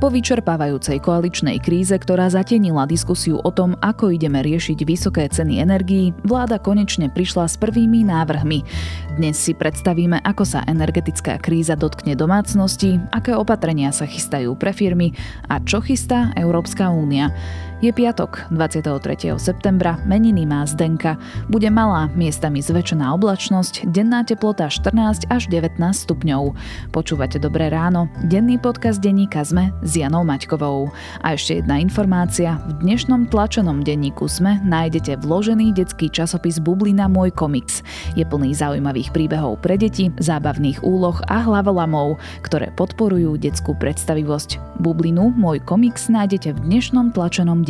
Po vyčerpávajúcej koaličnej kríze, ktorá zatenila diskusiu o tom, ako ideme riešiť vysoké ceny energií, vláda konečne prišla s prvými návrhmi. Dnes si predstavíme, ako sa energetická kríza dotkne domácnosti, aké opatrenia sa chystajú pre firmy a čo chystá Európska únia. Je piatok, 23. septembra, meniny má Zdenka. Bude malá, miestami zväčšená oblačnosť, denná teplota 14 až 19 stupňov. Počúvate Dobré ráno, denný podcast denníka ZME s Janou Maťkovou. A ešte jedna informácia, v dnešnom tlačenom denníku ZME nájdete vložený detský časopis Bublina Môj komiks. Je plný zaujímavých príbehov pre deti, zábavných úloh a hlavolamov, ktoré podporujú detskú predstavivosť. Bublinu Môj komiks nájdete v dnešnom tlačenom denníku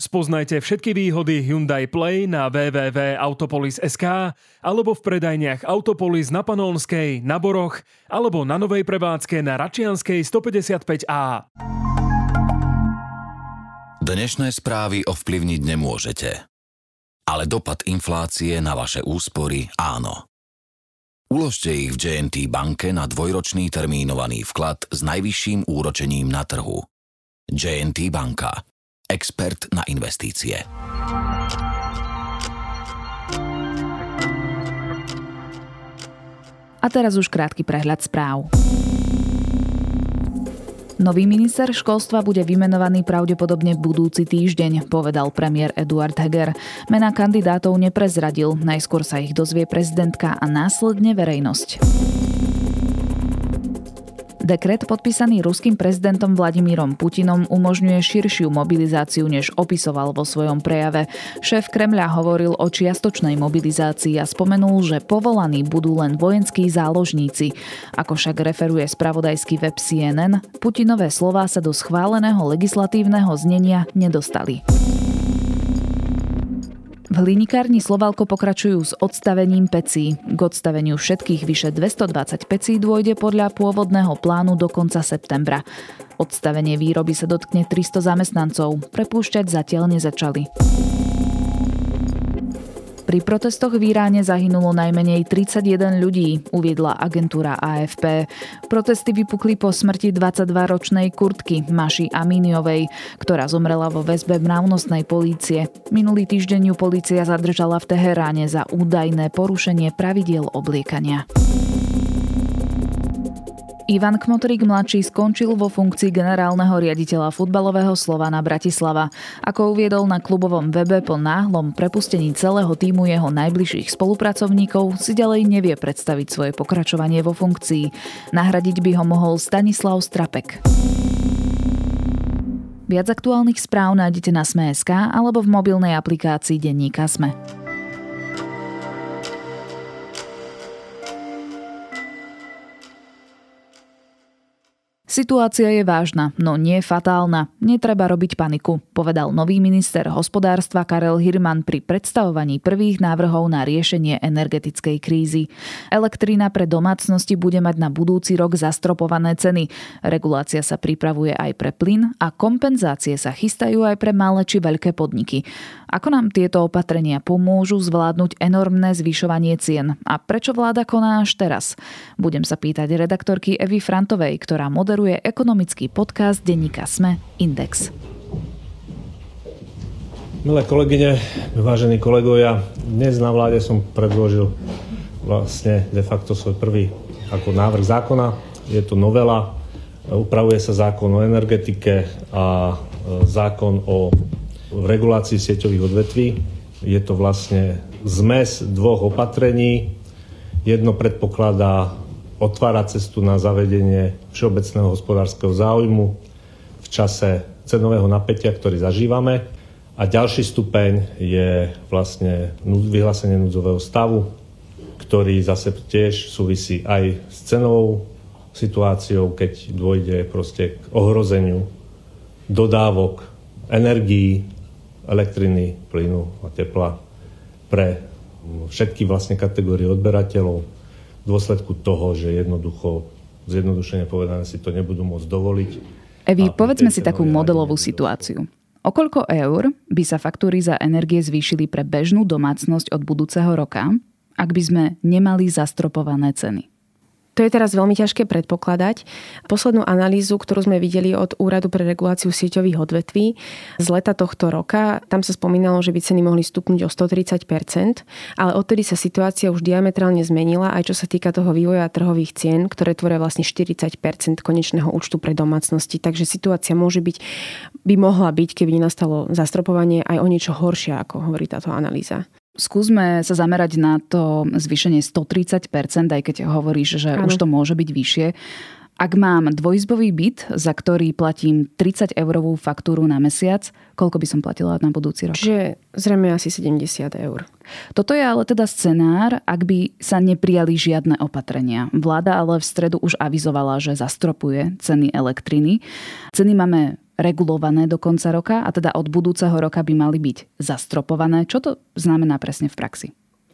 Spoznajte všetky výhody Hyundai Play na www.autopolis.sk alebo v predajniach Autopolis na Panonskej, na Boroch alebo na novej prevádzke na Račianskej 155A. Dnešné správy ovplyvniť nemôžete. Ale dopad inflácie na vaše úspory áno. Uložte ich v JNT banke na dvojročný termínovaný vklad s najvyšším úročením na trhu. JNT banka – expert na investície. A teraz už krátky prehľad správ. Nový minister školstva bude vymenovaný pravdepodobne budúci týždeň, povedal premiér Eduard Heger. Mena kandidátov neprezradil, najskôr sa ich dozvie prezidentka a následne verejnosť. Dekret podpísaný ruským prezidentom Vladimírom Putinom umožňuje širšiu mobilizáciu, než opisoval vo svojom prejave. Šéf Kremľa hovoril o čiastočnej mobilizácii a spomenul, že povolaní budú len vojenskí záložníci. Ako však referuje spravodajský web CNN, Putinové slová sa do schváleného legislatívneho znenia nedostali. V hlinikárni Slovalko pokračujú s odstavením pecí. K odstaveniu všetkých vyše 220 pecí dôjde podľa pôvodného plánu do konca septembra. Odstavenie výroby sa dotkne 300 zamestnancov. Prepúšťať zatiaľ nezačali. Pri protestoch v Iráne zahynulo najmenej 31 ľudí, uviedla agentúra AFP. Protesty vypukli po smrti 22-ročnej kurtky Maši Amíniovej, ktorá zomrela vo väzbe mravnostnej polície. Minulý týždeň ju polícia zadržala v Teheráne za údajné porušenie pravidiel obliekania. Ivan Kmotrík mladší skončil vo funkcii generálneho riaditeľa futbalového Slovana Bratislava. Ako uviedol na klubovom webe po náhlom prepustení celého týmu jeho najbližších spolupracovníkov, si ďalej nevie predstaviť svoje pokračovanie vo funkcii. Nahradiť by ho mohol Stanislav Strapek. Viac aktuálnych správ nájdete na Sme.sk alebo v mobilnej aplikácii Denníka Sme. Situácia je vážna, no nie fatálna. Netreba robiť paniku, povedal nový minister hospodárstva Karel Hirman pri predstavovaní prvých návrhov na riešenie energetickej krízy. Elektrina pre domácnosti bude mať na budúci rok zastropované ceny. Regulácia sa pripravuje aj pre plyn a kompenzácie sa chystajú aj pre malé či veľké podniky. Ako nám tieto opatrenia pomôžu zvládnuť enormné zvyšovanie cien a prečo vláda koná až teraz? Budem sa pýtať redaktorky Evy Frantovej, ktorá moderuje ekonomický podcast denníka SME Index. Milé kolegyne, vážení kolegovia, dnes na vláde som predložil vlastne de facto svoj prvý ako návrh zákona. Je to novela, upravuje sa zákon o energetike a e, zákon o regulácii sieťových odvetví. Je to vlastne zmes dvoch opatrení. Jedno predpokladá otvára cestu na zavedenie všeobecného hospodárskeho záujmu v čase cenového napätia, ktorý zažívame. A ďalší stupeň je vlastne vyhlásenie núdzového stavu, ktorý zase tiež súvisí aj s cenovou situáciou, keď dôjde proste k ohrozeniu dodávok energií, elektriny, plynu a tepla pre všetky vlastne kategórie odberateľov v dôsledku toho, že jednoducho, zjednodušene povedané, si to nebudú môcť dovoliť. Evi, povedzme si takú modelovú situáciu. O koľko eur by sa faktúry za energie zvýšili pre bežnú domácnosť od budúceho roka, ak by sme nemali zastropované ceny? To je teraz veľmi ťažké predpokladať. Poslednú analýzu, ktorú sme videli od Úradu pre reguláciu sieťových odvetví z leta tohto roka, tam sa spomínalo, že by ceny mohli stupnúť o 130 ale odtedy sa situácia už diametrálne zmenila, aj čo sa týka toho vývoja trhových cien, ktoré tvoria vlastne 40% konečného účtu pre domácnosti. Takže situácia môže byť, by mohla byť, keby nastalo zastropovanie aj o niečo horšie, ako hovorí táto analýza. Skúsme sa zamerať na to zvýšenie 130%, aj keď hovoríš, že ano. už to môže byť vyššie. Ak mám dvojizbový byt, za ktorý platím 30 eurovú faktúru na mesiac, koľko by som platila na budúci rok? Čiže zrejme asi 70 eur. Toto je ale teda scenár, ak by sa neprijali žiadne opatrenia. Vláda ale v stredu už avizovala, že zastropuje ceny elektriny. Ceny máme regulované do konca roka a teda od budúceho roka by mali byť zastropované. Čo to znamená presne v praxi?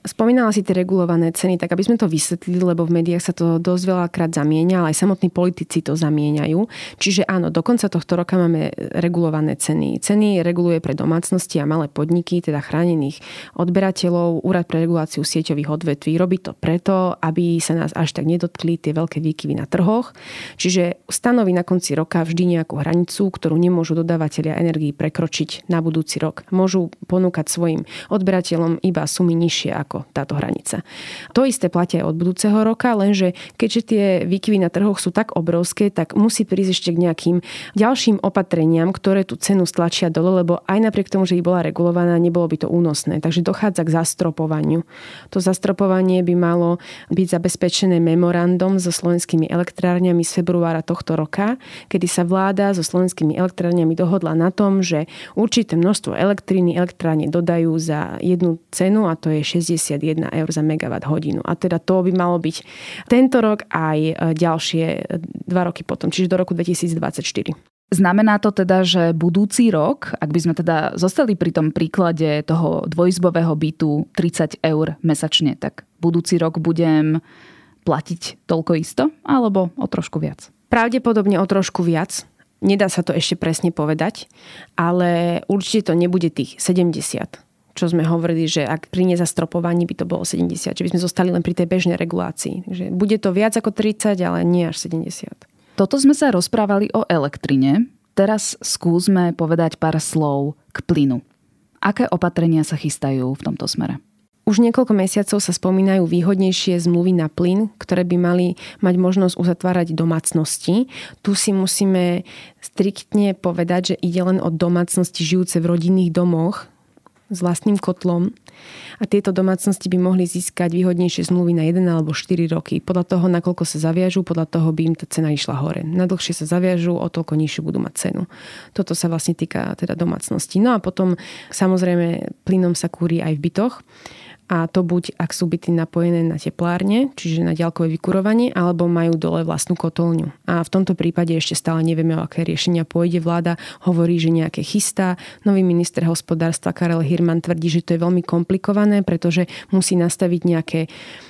Spomínala si tie regulované ceny, tak aby sme to vysvetlili, lebo v médiách sa to dosť veľakrát zamieňa, ale aj samotní politici to zamieňajú. Čiže áno, do konca tohto roka máme regulované ceny. Ceny reguluje pre domácnosti a malé podniky, teda chránených odberateľov, Úrad pre reguláciu sieťových odvetví. Robí to preto, aby sa nás až tak nedotkli tie veľké výkyvy na trhoch. Čiže stanoví na konci roka vždy nejakú hranicu, ktorú nemôžu dodávateľia energii prekročiť na budúci rok. Môžu ponúkať svojim odberateľom iba sumy nižšie ako ako táto hranica. To isté platia aj od budúceho roka, lenže keďže tie výkyvy na trhoch sú tak obrovské, tak musí prísť ešte k nejakým ďalším opatreniam, ktoré tú cenu stlačia dole, lebo aj napriek tomu, že by bola regulovaná, nebolo by to únosné. Takže dochádza k zastropovaniu. To zastropovanie by malo byť zabezpečené memorandum so slovenskými elektrárňami z februára tohto roka, kedy sa vláda so slovenskými elektrárňami dohodla na tom, že určité množstvo elektriny elektrárne dodajú za jednu cenu a to je 60 51 eur za megawatt hodinu. A teda to by malo byť tento rok aj e, ďalšie e, dva roky potom, čiže do roku 2024. Znamená to teda, že budúci rok, ak by sme teda zostali pri tom príklade toho dvojizbového bytu 30 eur mesačne, tak budúci rok budem platiť toľko isto alebo o trošku viac? Pravdepodobne o trošku viac. Nedá sa to ešte presne povedať, ale určite to nebude tých 70 čo sme hovorili, že ak pri nezastropovaní by to bolo 70, že by sme zostali len pri tej bežnej regulácii. Že bude to viac ako 30, ale nie až 70. Toto sme sa rozprávali o elektrine. Teraz skúsme povedať pár slov k plynu. Aké opatrenia sa chystajú v tomto smere? Už niekoľko mesiacov sa spomínajú výhodnejšie zmluvy na plyn, ktoré by mali mať možnosť uzatvárať domácnosti. Tu si musíme striktne povedať, že ide len o domácnosti žijúce v rodinných domoch, s vlastným kotlom a tieto domácnosti by mohli získať výhodnejšie zmluvy na 1 alebo 4 roky. Podľa toho, nakoľko sa zaviažú, podľa toho by im tá cena išla hore. Na dlhšie sa zaviažú, o toľko nižšiu budú mať cenu. Toto sa vlastne týka teda domácnosti. No a potom samozrejme plynom sa kúri aj v bytoch a to buď ak sú byty napojené na teplárne, čiže na ďalkové vykurovanie, alebo majú dole vlastnú kotolňu. A v tomto prípade ešte stále nevieme, o aké riešenia pôjde. Vláda hovorí, že nejaké chystá. Nový minister hospodárstva Karel Hirman tvrdí, že to je veľmi komplikované, pretože musí nastaviť nejaké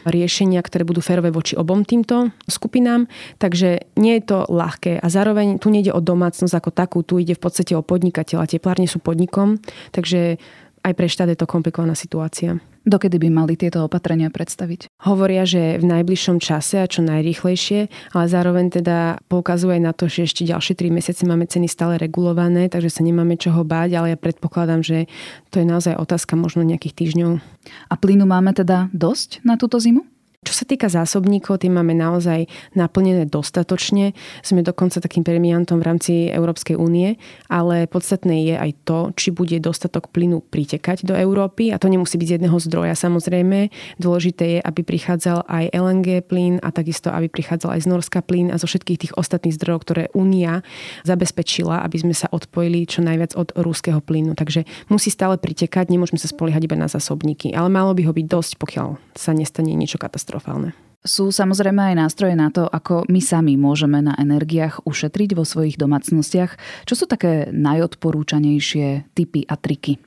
riešenia, ktoré budú férové voči obom týmto skupinám. Takže nie je to ľahké. A zároveň tu nejde o domácnosť ako takú, tu ide v podstate o podnikateľa. Teplárne sú podnikom, takže aj pre štát je to komplikovaná situácia. Dokedy by mali tieto opatrenia predstaviť? Hovoria, že v najbližšom čase a čo najrýchlejšie, ale zároveň teda poukazujú aj na to, že ešte ďalšie 3 mesiace máme ceny stále regulované, takže sa nemáme čoho báť, ale ja predpokladám, že to je naozaj otázka možno nejakých týždňov. A plynu máme teda dosť na túto zimu? Čo sa týka zásobníkov, tie máme naozaj naplnené dostatočne. Sme dokonca takým premiantom v rámci Európskej únie, ale podstatné je aj to, či bude dostatok plynu pritekať do Európy a to nemusí byť z jedného zdroja samozrejme. Dôležité je, aby prichádzal aj LNG plyn a takisto, aby prichádzal aj z Norska plyn a zo všetkých tých ostatných zdrojov, ktoré Únia zabezpečila, aby sme sa odpojili čo najviac od ruského plynu. Takže musí stále pritekať, nemôžeme sa spoliehať iba na zásobníky, ale malo by ho byť dosť, pokiaľ sa nestane niečo katastrofálne katastrofálne. Sú samozrejme aj nástroje na to, ako my sami môžeme na energiách ušetriť vo svojich domácnostiach. Čo sú také najodporúčanejšie typy a triky?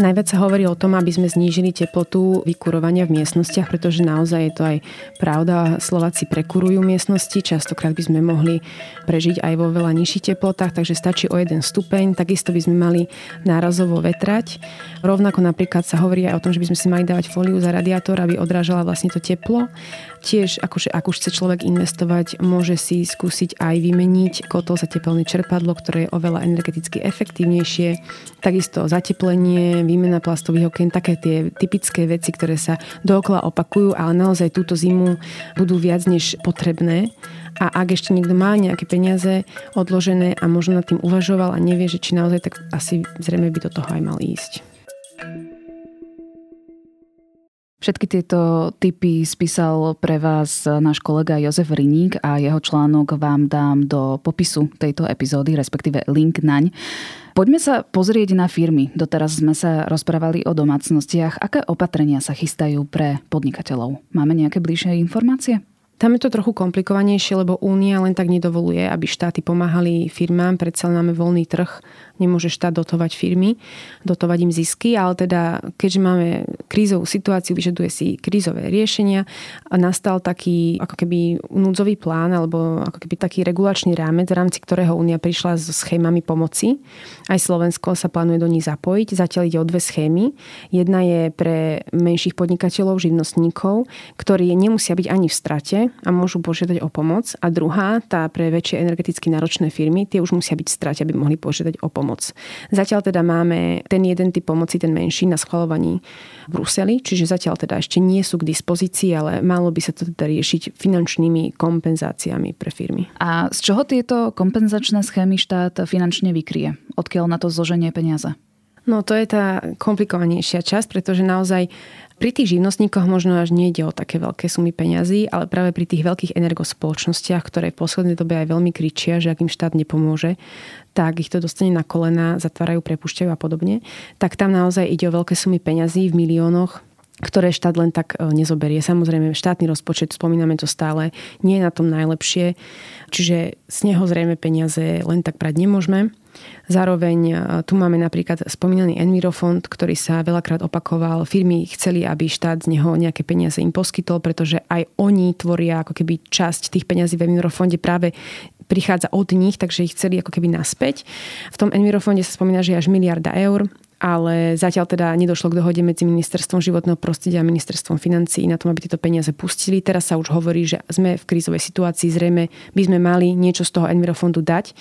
Najviac sa hovorí o tom, aby sme znížili teplotu vykurovania v miestnostiach, pretože naozaj je to aj pravda. Slováci prekurujú miestnosti, častokrát by sme mohli prežiť aj vo veľa nižších teplotách, takže stačí o jeden stupeň. Takisto by sme mali nárazovo vetrať. Rovnako napríklad sa hovorí aj o tom, že by sme si mali dávať fóliu za radiátor, aby odrážala vlastne to teplo. Tiež, akože, ak už chce človek investovať, môže si skúsiť aj vymeniť kotol za teplné čerpadlo, ktoré je oveľa energeticky efektívnejšie. Takisto zateplenie, výmena plastových okien, také tie typické veci, ktoré sa dookola opakujú, ale naozaj túto zimu budú viac než potrebné. A ak ešte niekto má nejaké peniaze odložené a možno nad tým uvažoval a nevie, že či naozaj, tak asi zrejme by do toho aj mal ísť. Všetky tieto typy spísal pre vás náš kolega Jozef Riník a jeho článok vám dám do popisu tejto epizódy, respektíve link naň. Poďme sa pozrieť na firmy. Doteraz sme sa rozprávali o domácnostiach. Aké opatrenia sa chystajú pre podnikateľov? Máme nejaké bližšie informácie? Tam je to trochu komplikovanejšie, lebo Únia len tak nedovoluje, aby štáty pomáhali firmám. Predsa máme voľný trh nemôže štát dotovať firmy, dotovať im zisky, ale teda keďže máme krízovú situáciu, vyžaduje si krízové riešenia a nastal taký ako keby núdzový plán alebo ako keby taký regulačný rámec, v rámci ktorého Únia prišla so schémami pomoci. Aj Slovensko sa plánuje do nich zapojiť. Zatiaľ ide o dve schémy. Jedna je pre menších podnikateľov, živnostníkov, ktorí nemusia byť ani v strate a môžu požiadať o pomoc. A druhá, tá pre väčšie energeticky náročné firmy, tie už musia byť v strate, aby mohli požiadať o pomoc. Zatiaľ teda máme ten jeden typ pomoci, ten menší, na schvalovaní v Bruseli, čiže zatiaľ teda ešte nie sú k dispozícii, ale malo by sa to teda riešiť finančnými kompenzáciami pre firmy. A z čoho tieto kompenzačné schémy štát finančne vykrie? Odkiaľ na to zloženie peniaze? No to je tá komplikovanejšia časť, pretože naozaj pri tých živnostníkoch možno až nejde o také veľké sumy peňazí, ale práve pri tých veľkých energospoločnostiach, ktoré v poslednej dobe aj veľmi kričia, že ak im štát nepomôže, tak ich to dostane na kolena, zatvárajú, prepušťajú a podobne, tak tam naozaj ide o veľké sumy peňazí v miliónoch, ktoré štát len tak e, nezoberie. Samozrejme, štátny rozpočet, spomíname to stále, nie je na tom najlepšie, čiže z neho zrejme peniaze len tak brať nemôžeme. Zároveň e, tu máme napríklad spomínaný Envirofond, ktorý sa veľakrát opakoval. Firmy chceli, aby štát z neho nejaké peniaze im poskytol, pretože aj oni tvoria ako keby časť tých peniazí v Envirofonde práve prichádza od nich, takže ich chceli ako keby naspäť. V tom Envirofonde sa spomína, že až miliarda eur ale zatiaľ teda nedošlo k dohode medzi ministerstvom životného prostredia a ministerstvom financií na tom, aby tieto peniaze pustili. Teraz sa už hovorí, že sme v krízovej situácii, zrejme by sme mali niečo z toho Envirofondu dať.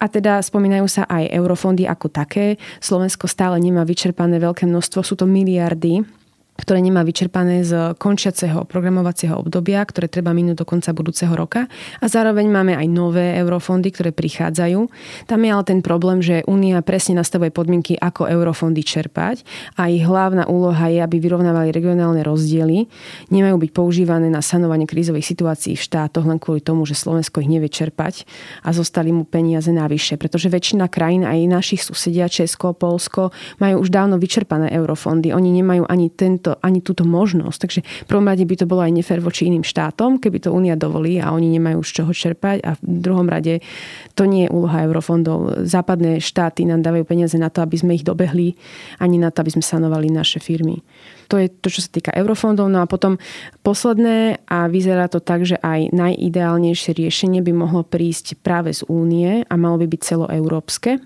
A teda spomínajú sa aj eurofondy ako také. Slovensko stále nemá vyčerpané veľké množstvo, sú to miliardy ktoré nemá vyčerpané z končiaceho programovacieho obdobia, ktoré treba minúť do konca budúceho roka. A zároveň máme aj nové eurofondy, ktoré prichádzajú. Tam je ale ten problém, že Únia presne nastavuje podmienky, ako eurofondy čerpať a ich hlavná úloha je, aby vyrovnávali regionálne rozdiely. Nemajú byť používané na sanovanie krízových situácií v štátoch len kvôli tomu, že Slovensko ich nevie čerpať a zostali mu peniaze navyše. Pretože väčšina krajín, aj našich susedia, Česko, Polsko, majú už dávno vyčerpané eurofondy. Oni nemajú ani ten tento, ani túto možnosť. Takže v prvom rade by to bolo aj nefér voči iným štátom, keby to Únia dovolí a oni nemajú z čoho čerpať. A v druhom rade to nie je úloha eurofondov. Západné štáty nám dávajú peniaze na to, aby sme ich dobehli, ani na to, aby sme sanovali naše firmy. To je to, čo sa týka eurofondov. No a potom posledné a vyzerá to tak, že aj najideálnejšie riešenie by mohlo prísť práve z únie a malo by byť celoeurópske.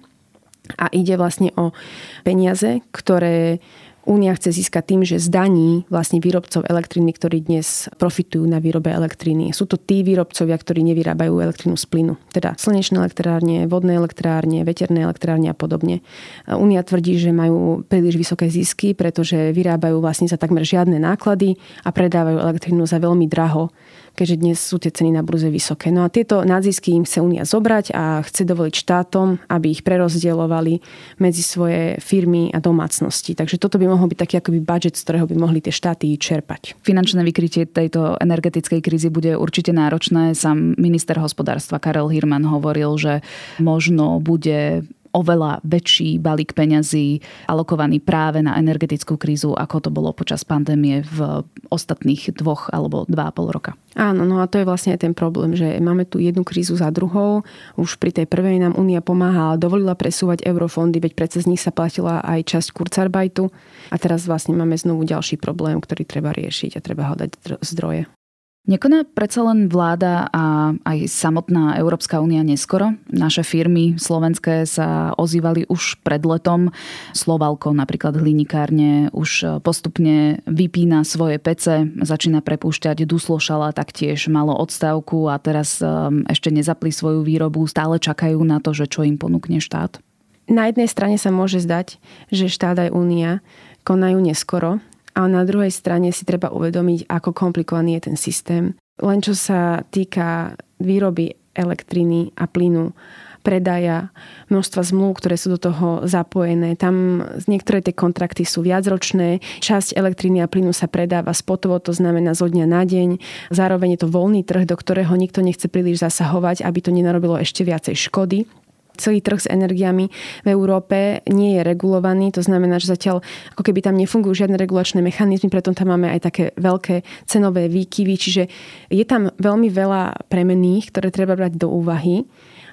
A ide vlastne o peniaze, ktoré Únia chce získať tým, že zdaní vlastne výrobcov elektriny, ktorí dnes profitujú na výrobe elektriny. Sú to tí výrobcovia, ktorí nevyrábajú elektrinu z plynu. Teda slnečné elektrárne, vodné elektrárne, veterné elektrárne a podobne. Únia tvrdí, že majú príliš vysoké zisky, pretože vyrábajú vlastne za takmer žiadne náklady a predávajú elektrinu za veľmi draho keďže dnes sú tie ceny na burze vysoké. No a tieto nadzisky im chce Únia zobrať a chce dovoliť štátom, aby ich prerozdielovali medzi svoje firmy a domácnosti. Takže toto by mohol byť taký akoby budget, z ktorého by mohli tie štáty čerpať. Finančné vykrytie tejto energetickej krízy bude určite náročné. Sam minister hospodárstva Karel Hirman hovoril, že možno bude oveľa väčší balík peňazí alokovaný práve na energetickú krízu, ako to bolo počas pandémie v ostatných dvoch alebo dva a pol roka. Áno, no a to je vlastne aj ten problém, že máme tu jednu krízu za druhou. Už pri tej prvej nám Únia pomáhala, dovolila presúvať eurofondy, veď predsa z nich sa platila aj časť Kurzarbeitu. A teraz vlastne máme znovu ďalší problém, ktorý treba riešiť a treba hľadať zdroje. Nekoná predsa len vláda a aj samotná Európska únia neskoro. Naše firmy slovenské sa ozývali už pred letom. Slovalko, napríklad hlinikárne, už postupne vypína svoje pece, začína prepúšťať Duslošala, taktiež malo odstavku a teraz um, ešte nezapli svoju výrobu. Stále čakajú na to, že čo im ponúkne štát? Na jednej strane sa môže zdať, že štát aj únia konajú neskoro, ale na druhej strane si treba uvedomiť, ako komplikovaný je ten systém. Len čo sa týka výroby elektriny a plynu, predaja, množstva zmluv, ktoré sú do toho zapojené. Tam niektoré tie kontrakty sú viacročné, časť elektriny a plynu sa predáva spotovo, to znamená zo dňa na deň. Zároveň je to voľný trh, do ktorého nikto nechce príliš zasahovať, aby to nenarobilo ešte viacej škody celý trh s energiami v Európe nie je regulovaný. To znamená, že zatiaľ ako keby tam nefungujú žiadne regulačné mechanizmy, preto tam máme aj také veľké cenové výkyvy. Čiže je tam veľmi veľa premenných, ktoré treba brať do úvahy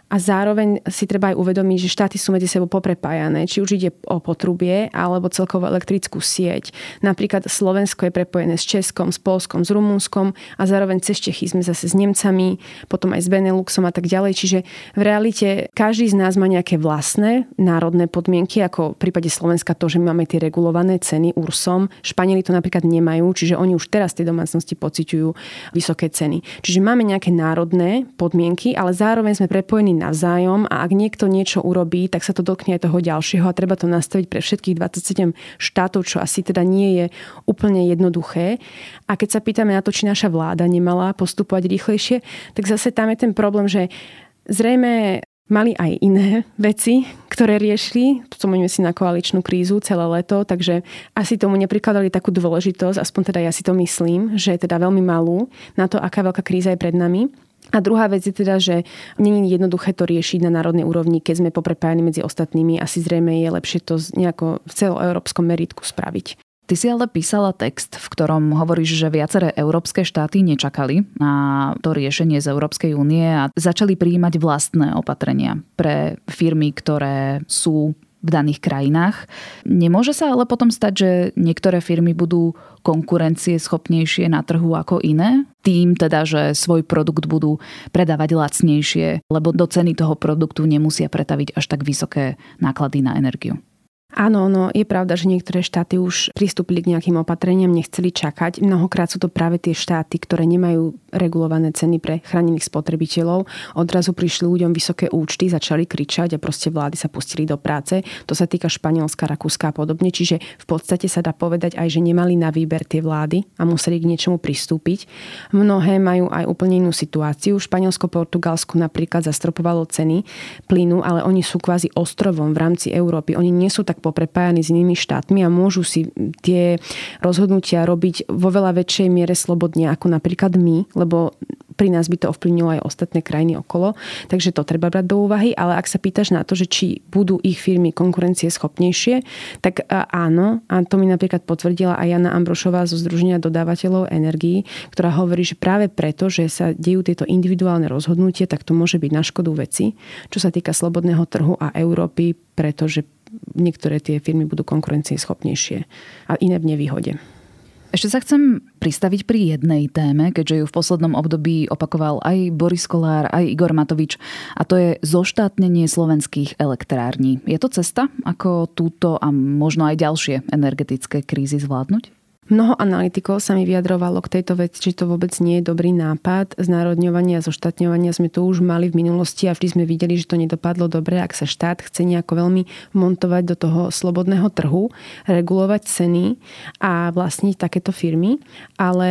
a zároveň si treba aj uvedomiť, že štáty sú medzi sebou poprepájané, či už ide o potrubie alebo celkovú elektrickú sieť. Napríklad Slovensko je prepojené s Českom, s Polskom, s Rumúnskom a zároveň cez Čechy sme zase s Nemcami, potom aj s Beneluxom a tak ďalej. Čiže v realite každý z nás má nejaké vlastné národné podmienky, ako v prípade Slovenska to, že my máme tie regulované ceny URSom. Španieli to napríklad nemajú, čiže oni už teraz tie domácnosti pociťujú vysoké ceny. Čiže máme nejaké národné podmienky, ale zároveň sme prepojení navzájom a ak niekto niečo urobí, tak sa to dotkne aj toho ďalšieho a treba to nastaviť pre všetkých 27 štátov, čo asi teda nie je úplne jednoduché. A keď sa pýtame na to, či naša vláda nemala postupovať rýchlejšie, tak zase tam je ten problém, že zrejme mali aj iné veci, ktoré riešili. Spomeňme si na koaličnú krízu celé leto, takže asi tomu neprikladali takú dôležitosť, aspoň teda ja si to myslím, že je teda veľmi malú na to, aká veľká kríza je pred nami. A druhá vec je teda, že není jednoduché to riešiť na národnej úrovni, keď sme poprepájani medzi ostatnými. Asi zrejme je lepšie to nejako v celoeurópskom meritku spraviť. Ty si ale písala text, v ktorom hovoríš, že viaceré európske štáty nečakali na to riešenie z Európskej únie a začali prijímať vlastné opatrenia pre firmy, ktoré sú v daných krajinách. Nemôže sa ale potom stať, že niektoré firmy budú konkurencie schopnejšie na trhu ako iné? Tým teda, že svoj produkt budú predávať lacnejšie, lebo do ceny toho produktu nemusia pretaviť až tak vysoké náklady na energiu. Áno, no je pravda, že niektoré štáty už pristúpili k nejakým opatreniam, nechceli čakať. Mnohokrát sú to práve tie štáty, ktoré nemajú regulované ceny pre chránených spotrebiteľov. Odrazu prišli ľuďom vysoké účty, začali kričať a proste vlády sa pustili do práce. To sa týka Španielska, Rakúska a podobne. Čiže v podstate sa dá povedať aj, že nemali na výber tie vlády a museli k niečomu pristúpiť. Mnohé majú aj úplne inú situáciu. Španielsko, Portugalsko napríklad zastropovalo ceny plynu, ale oni sú kvázi ostrovom v rámci Európy. Oni nie sú tak poprepájani s inými štátmi a môžu si tie rozhodnutia robiť vo veľa väčšej miere slobodne ako napríklad my, lebo pri nás by to ovplyvnilo aj ostatné krajiny okolo, takže to treba brať do úvahy, ale ak sa pýtaš na to, že či budú ich firmy konkurencie schopnejšie, tak áno, a to mi napríklad potvrdila aj Jana Ambrošová zo Združenia dodávateľov energií, ktorá hovorí, že práve preto, že sa dejú tieto individuálne rozhodnutie, tak to môže byť na škodu veci, čo sa týka slobodného trhu a Európy, pretože niektoré tie firmy budú konkurencieschopnejšie a iné v nevýhode. Ešte sa chcem pristaviť pri jednej téme, keďže ju v poslednom období opakoval aj Boris Kolár, aj Igor Matovič, a to je zoštátnenie slovenských elektrární. Je to cesta, ako túto a možno aj ďalšie energetické krízy zvládnuť? Mnoho analytikov sa mi vyjadrovalo k tejto veci, či to vôbec nie je dobrý nápad. Znárodňovania a zoštátňovania sme to už mali v minulosti a vždy sme videli, že to nedopadlo dobre, ak sa štát chce nejako veľmi montovať do toho slobodného trhu, regulovať ceny a vlastniť takéto firmy. Ale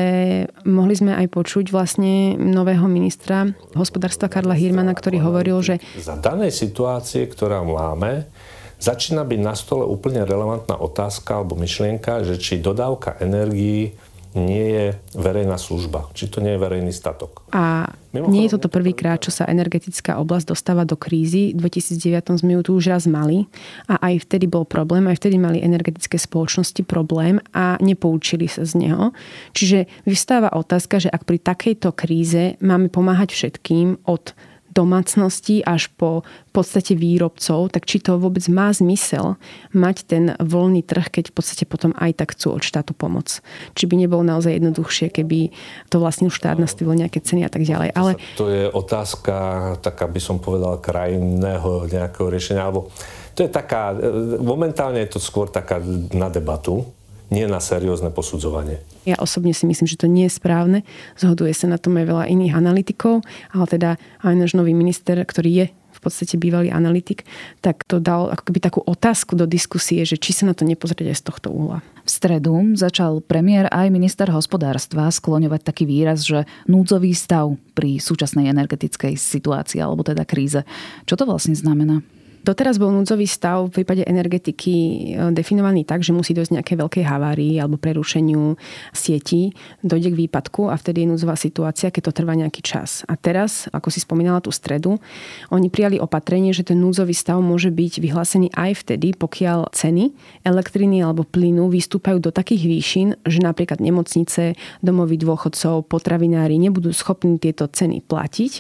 mohli sme aj počuť vlastne nového ministra hospodárstva Karla Hirmana, ktorý hovoril, že... Za danej situácie, ktorá máme, začína byť na stole úplne relevantná otázka alebo myšlienka, že či dodávka energií nie je verejná služba, či to nie je verejný statok. A Mimochodom, nie je toto prvýkrát, čo sa energetická oblasť dostáva do krízy. V 2009 sme ju tu už raz mali a aj vtedy bol problém, aj vtedy mali energetické spoločnosti problém a nepoučili sa z neho. Čiže vystáva otázka, že ak pri takejto kríze máme pomáhať všetkým od domácností až po podstate výrobcov, tak či to vôbec má zmysel mať ten voľný trh, keď v podstate potom aj tak chcú od štátu pomoc. Či by nebolo naozaj jednoduchšie, keby to vlastnil štát, nastavil nejaké ceny a tak ďalej. Ale... To je otázka, tak aby som povedal, krajinného nejakého riešenia, alebo to je taká, momentálne je to skôr taká na debatu, nie na seriózne posudzovanie. Ja osobne si myslím, že to nie je správne. Zhoduje sa na tom aj veľa iných analytikov, ale teda aj náš nový minister, ktorý je v podstate bývalý analytik, tak to dal ako keby takú otázku do diskusie, že či sa na to nepozrieť aj z tohto uhla. V stredu začal premiér aj minister hospodárstva skloňovať taký výraz, že núdzový stav pri súčasnej energetickej situácii alebo teda kríze. Čo to vlastne znamená? Doteraz bol núdzový stav v prípade energetiky e, definovaný tak, že musí dojsť nejakej veľkej havárii alebo prerušeniu sietí, dojde k výpadku a vtedy je núdzová situácia, keď to trvá nejaký čas. A teraz, ako si spomínala tú stredu, oni prijali opatrenie, že ten núdzový stav môže byť vyhlásený aj vtedy, pokiaľ ceny elektriny alebo plynu vystúpajú do takých výšin, že napríklad nemocnice, domovy dôchodcov, potravinári nebudú schopní tieto ceny platiť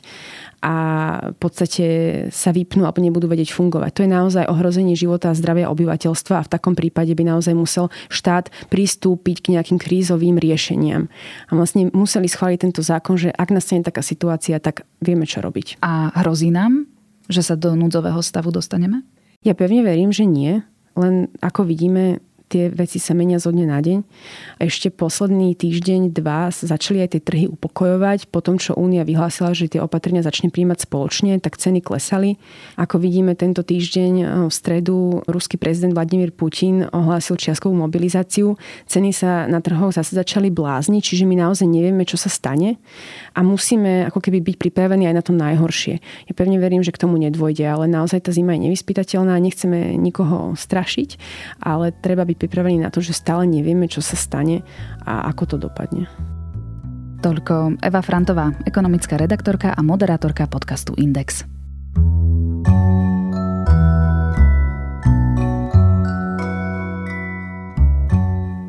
a v podstate sa vypnú alebo nebudú vedieť fungovať. To je naozaj ohrozenie života a zdravia obyvateľstva a v takom prípade by naozaj musel štát pristúpiť k nejakým krízovým riešeniam. A vlastne museli schváliť tento zákon, že ak nastane taká situácia, tak vieme, čo robiť. A hrozí nám, že sa do núdzového stavu dostaneme? Ja pevne verím, že nie. Len ako vidíme, tie veci sa menia zo dňa na deň. A ešte posledný týždeň, dva začali aj tie trhy upokojovať. Po tom, čo Únia vyhlásila, že tie opatrenia začne príjmať spoločne, tak ceny klesali. Ako vidíme tento týždeň eh, v stredu ruský prezident Vladimír Putin ohlásil čiastkovú mobilizáciu. Ceny sa na trhoch zase začali blázniť, čiže my naozaj nevieme, čo sa stane a musíme ako keby byť pripravení aj na to najhoršie. Ja pevne verím, že k tomu nedôjde, ale naozaj tá zima je nevyspytateľná, nechceme nikoho strašiť, ale treba byť byť pripravení na to, že stále nevieme, čo sa stane a ako to dopadne. Toľko Eva Frantová, ekonomická redaktorka a moderátorka podcastu Index.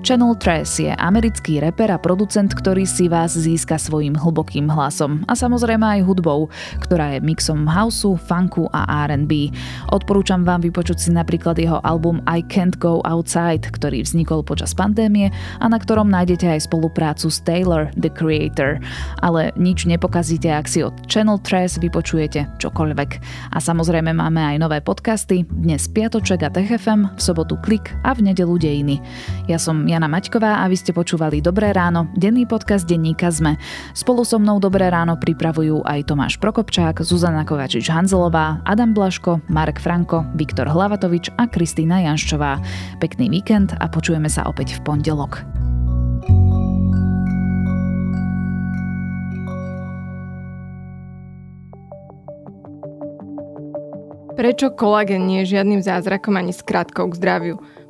Channel Trace je americký reper a producent, ktorý si vás získa svojim hlbokým hlasom a samozrejme aj hudbou, ktorá je mixom houseu, funku a R&B. Odporúčam vám vypočuť si napríklad jeho album I Can't Go Outside, ktorý vznikol počas pandémie a na ktorom nájdete aj spoluprácu s Taylor, The Creator. Ale nič nepokazíte, ak si od Channel Trace vypočujete čokoľvek. A samozrejme máme aj nové podcasty, dnes Piatoček a TechFM, v sobotu Klik a v nedelu Dejiny. Ja som Jana Maťková a vy ste počúvali Dobré ráno, denný podcast denníka ZME. Spolu so mnou Dobré ráno pripravujú aj Tomáš Prokopčák, Zuzana Kovačič-Hanzelová, Adam Blaško, Marek Franko, Viktor Hlavatovič a Kristýna Janščová. Pekný víkend a počujeme sa opäť v pondelok. Prečo kolagen nie je žiadnym zázrakom ani skratkou k zdraviu?